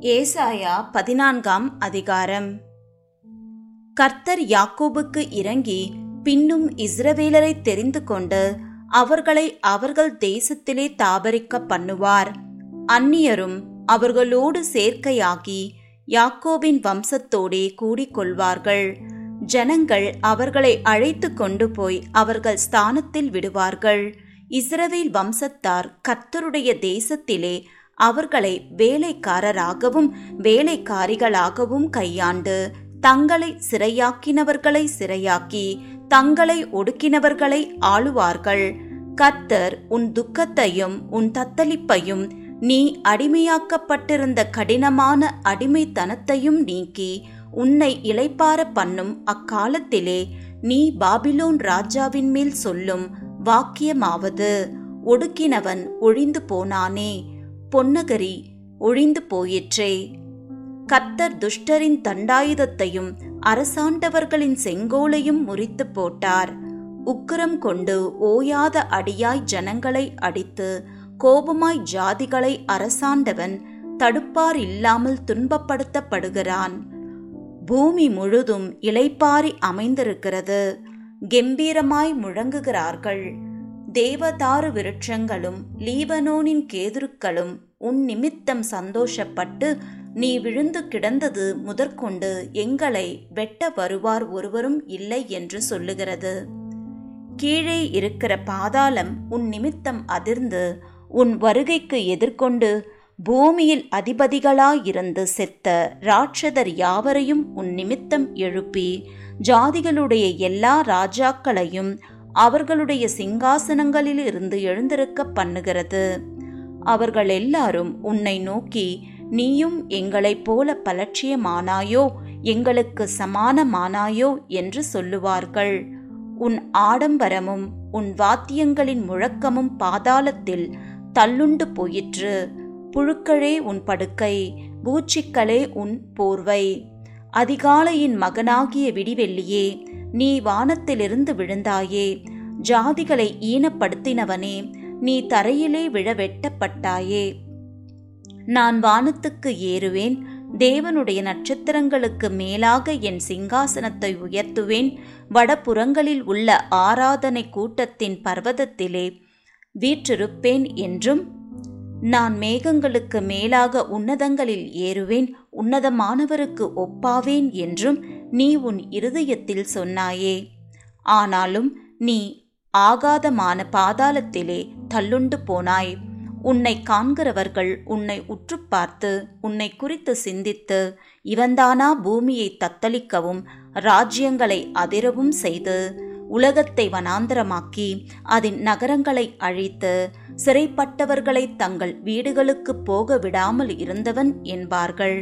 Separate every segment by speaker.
Speaker 1: ஏசாயா பதினான்காம் அதிகாரம். கர்த்தர் யாக்கோபுக்கு இறங்கி பின்னும் இஸ்ரவேலரை தெரிந்து கொண்டு அவர்களை அவர்கள் தேசத்திலே தாபரிக்க பண்ணுவார். அந்நியரும் அவர்களோடு சேர்க்கையாகி யாக்கோபின் வம்சத்தோடே கூடிக்கொள்வார்கள். ஜனங்கள் அவர்களை அழைத்து கொண்டு போய் அவர்கள் ஸ்தானத்தில் விடுவார்கள். இஸ்ரவேல் வம்சத்தார் கர்த்தருடைய தேசத்திலே அவர்களை வேலைக்காரராகவும் வேலைக்காரிகளாகவும் கையாண்டு தங்களை சிறையாக்கினவர்களை சிறையாக்கி தங்களை ஒடுக்கினவர்களை ஆளுவார்கள். கர்த்தர் உன் துக்கத்தையும் உன் தத்தளிப்பையும் நீ அடிமையாக்கப்பட்டிருந்த கடினமான அடிமைத்தனத்தையும் நீக்கி உன்னை இளைப்பார பண்ணும் அக்காலத்திலே நீ பாபிலோன் ராஜாவின் மேல் சொல்லும் வாக்கியமாவது ஒடுக்கினவன் ஒழிந்து போனானே. பொன்னகரி ஒழிந்து போயிற்றே. கர்த்தர் துஷ்டரின் தண்டாயுதத்தையும் அரசாண்டவர்களின் செங்கோலையும் முறித்து போட்டார். உக்கிரம் கொண்டு ஓயாத அடியாய் ஜனங்களை அடித்து கோபமாய் ஜாதிகளை அரசாண்டவன் தடுப்பார் இல்லாமல் துன்பப்படுத்தப்படுகிறான். பூமி முழுதும் இலைப்பாரி அமைந்திருக்கிறது. கெம்பீரமாய் முழங்குகிறார்கள். தேவதாரு விருட்சங்களும் லீபனோனின் கேதுருக்களும் உன் நிமித்தம் சந்தோஷப்பட்டு நீ விழுந்து கிடந்தது முதற்கொண்டு எங்களை வெட்ட வருவார் ஒருவரும் இல்லை என்று சொல்லுகிறது. கீழே இருக்கிற பாதாளம் உன் நிமித்தம் அதிர்ந்து உன் வருகைக்கு எதிர்கொண்டு பூமியில் அதிபதிகளாயிருந்து செத்த ராட்சதர் யாவரையும் உன் நிமித்தம் எழுப்பி ஜாதிகளுடைய எல்லா ராஜாக்களையும் அவர்களுடைய சிங்காசனங்களிலிருந்து எழுந்திருக்க பண்ணுகிறது. அவர்கள் எல்லாரும் உன்னை நோக்கி நீயும் எங்களைப் போல பலட்சியமானாயோ எங்களுக்கு சமானமானாயோ? என்று சொல்லுவார்கள். உன் ஆடம்பரமும் உன் வாத்தியங்களின் முழக்கமும் பாதாளத்தில் தள்ளுண்டு போயிற்று. புழுக்களே உன் படுக்கை பூச்சிக்களே உன் போர்வை. அதிகாலையின் மகனாகிய விடிவெள்ளியே நீ வானத்திலிருந்து விழுந்தாயே ஜாதிகளை ஈனப்படுத்தினவனே நீ தரையிலே விழ வெட்டப்பட்டாயே நான் வானத்துக்கு ஏறுவேன் தேவனுடைய நட்சத்திரங்களுக்கு மேலாக என் சிங்காசனத்தை உயர்த்துவேன் வடபுறங்களில் உள்ள ஆராதனை கூட்டத்தின் பர்வதத்திலே வீற்றிருப்பேன் என்றும் நான் மேகங்களுக்கு மேலாக உன்னதங்களில் ஏறுவேன் உன்னதமானவருக்கு ஒப்பாவேன் என்றும் நீ உன் இருதயத்தில் சொன்னாயே. ஆனாலும் நீ ஆகாதமான பாதாளத்திலே தள்ளுண்டு போனாய். உன்னை காண்கிறவர்கள் உன்னை உற்று பார்த்து உன்னை குறித்து சிந்தித்து இவன்தானா பூமியை தத்தளிக்கவும் ராஜ்யங்களை அதிரவும் செய்து உலகத்தை வனாந்தரமாக்கி அதன் நகரங்களை அழித்து சிறைப்பட்டவர்களை தங்கள் வீடுகளுக்கு போக விடாமல் இருந்தவன் என்பார்கள்.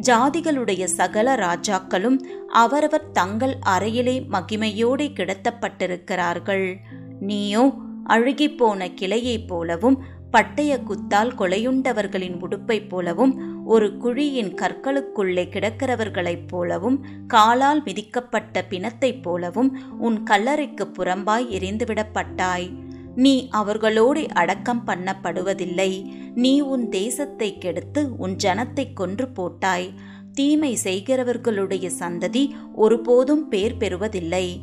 Speaker 1: ஜாதிகளுடைய சகல ராஜாக்களும் அவரவர் தங்கள் அறையிலே மகிமையோடு கிடத்தப்பட்டிருக்கிறார்கள். நீயோ அழுகிப்போன கிளையைப் போலவும் பட்டய குத்தால் கொலையுண்டவர்களின் உடுப்பைப் போலவும் ஒரு குழியின் கற்களுக்குள்ளே கிடக்கிறவர்களைப் போலவும் காலால் மிதிக்கப்பட்ட பிணத்தைப் போலவும் உன் கல்லறைக்கு புறம்பாய் எரிந்துவிடப்பட்டாய். நீ அவர்களோடு அடக்கம் பண்ணப்படுவதில்லை. நீ உன் தேசத்தை கெடுத்து உன் ஜனத்தை கொன்று போட்டாய். தீமை செய்கிறவர்களுடைய சந்ததி ஒருபோதும் பேர் பெறுவதில்லை.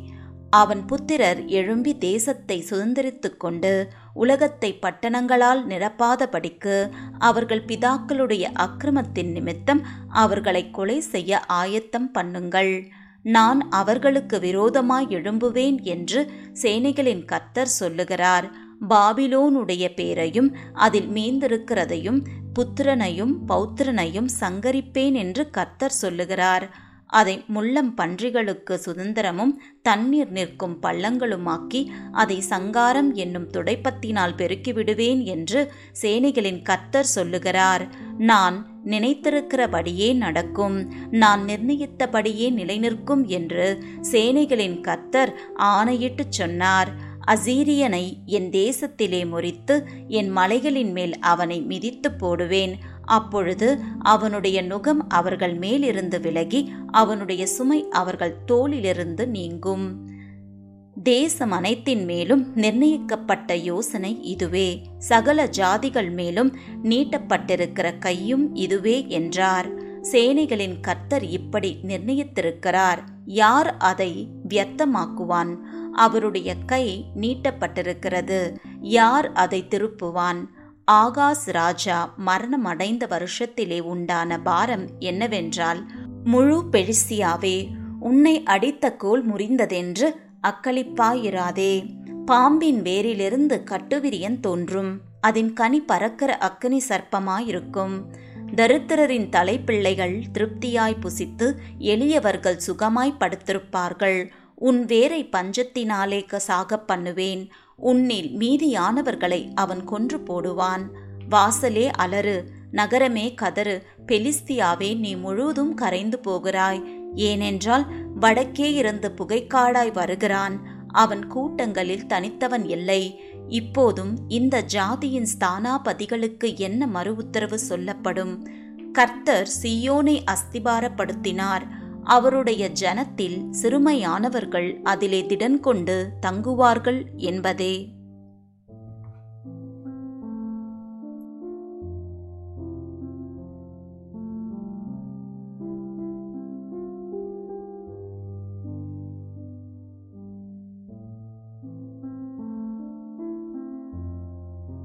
Speaker 1: அவன் புத்திரர் எழும்பி தேசத்தை சுதந்திரித்து கொண்டு உலகத்தை பட்டணங்களால் நிரப்பாதபடிக்கு அவர்கள் பிதாக்களுடைய அக்கிரமத்தின் நிமித்தம் அவர்களை கொலை செய்ய ஆயத்தம் பண்ணுங்கள். நான் அவர்களுக்கு விரோதமாய் எழும்புவேன் என்று சேனைகளின் கர்த்தர் சொல்லுகிறார். பாபிலோனுடைய பேரையும் அதில் மீந்திருக்கிறதையும் புத்திரனையும் பௌத்திரனையும் சங்கரிப்பேன் என்று கர்த்தர் சொல்லுகிறார். அதை முள்ளம் பன்றிகளுக்கு சுதந்திரமும் தண்ணீர் நிற்கும் பள்ளங்களுமாக்கி அதை சங்காரம் என்னும் துடைப்பத்தினால் பெருக்கிவிடுவேன் என்று சேனைகளின் கர்த்தர் சொல்லுகிறார். நான் நினைத்திருக்கிறபடியே நடக்கும் நான் நிர்ணயித்தபடியே நிலைநிற்கும் என்று சேனைகளின் கர்த்தர் ஆணையிட்டு சொன்னார். அசீரியனை என் தேசத்திலே முறித்து என் மலைகளின் மேல் அவனை மிதித்து போடுவேன். அப்பொழுது அவனுடைய நுகம் அவர்கள் மேலிருந்து விலகி அவனுடைய சுமை அவர்கள் தோளிலிருந்து நீங்கும். தேசம் அனைத்தின் மேலும் நிர்ணயிக்கப்பட்ட யோசனை இதுவே. சகல ஜாதிகள் மேலும் நீட்டப்பட்டிருக்கிற கையும் இதுவே என்றார். சேனைகளின் கர்த்தர் இப்படி நிர்ணயித்திருக்கிறார். யார் அதை வியர்த்தமாக்குவான் அவருடைய கை நீட்டப்பட்டிருக்கிறது. யார் அதை திருப்புவான்? ஆகாஸ் ராஜா மரணம் அடைந்த வருஷத்திலே உண்டான பாரம் என்னவென்றால் முழு பெழிசியாவே உன்னை அடித்த கோல் முறிந்ததென்று அக்களிப்பாயிராதே. பாம்பின் வேரிலிருந்து கட்டுவிரியன் தோன்றும். அதன் கனி பறக்கிற அக்னி சர்ப்பமாயிருக்கும். தரித்திரரின் தலைப்பிள்ளைகள் திருப்தியாய் புசித்து எளியவர்கள் சுகமாய் படுத்திருப்பார்கள். உன் வேரை பஞ்சத்தினாலே கசாகப் பண்ணுவேன். உன்னில் மீதியானவர்களை அவன் கொன்று போடுவான். வாசலே அலறு நகரமே கதறு பெலிஸ்தியாவே நீ முழுவதும் கரைந்து போகிறாய். ஏனென்றால் வடக்கே இருந்து புகைக்காடாய் வருகிறான். அவன் கூட்டங்களில் தனித்தவன் இல்லை. இப்போதும் இந்த ஜாதியின் ஸ்தானாபதிகளுக்கு என்ன மறு உத்தரவு சொல்லப்படும்? கர்த்தர் சியோனை அஸ்திபாரப்படுத்தினார். அவருடைய ஜனத்தில் சிறுமையானவர்கள் அதிலே திடன் கொண்டு தங்குவார்கள் என்பதே.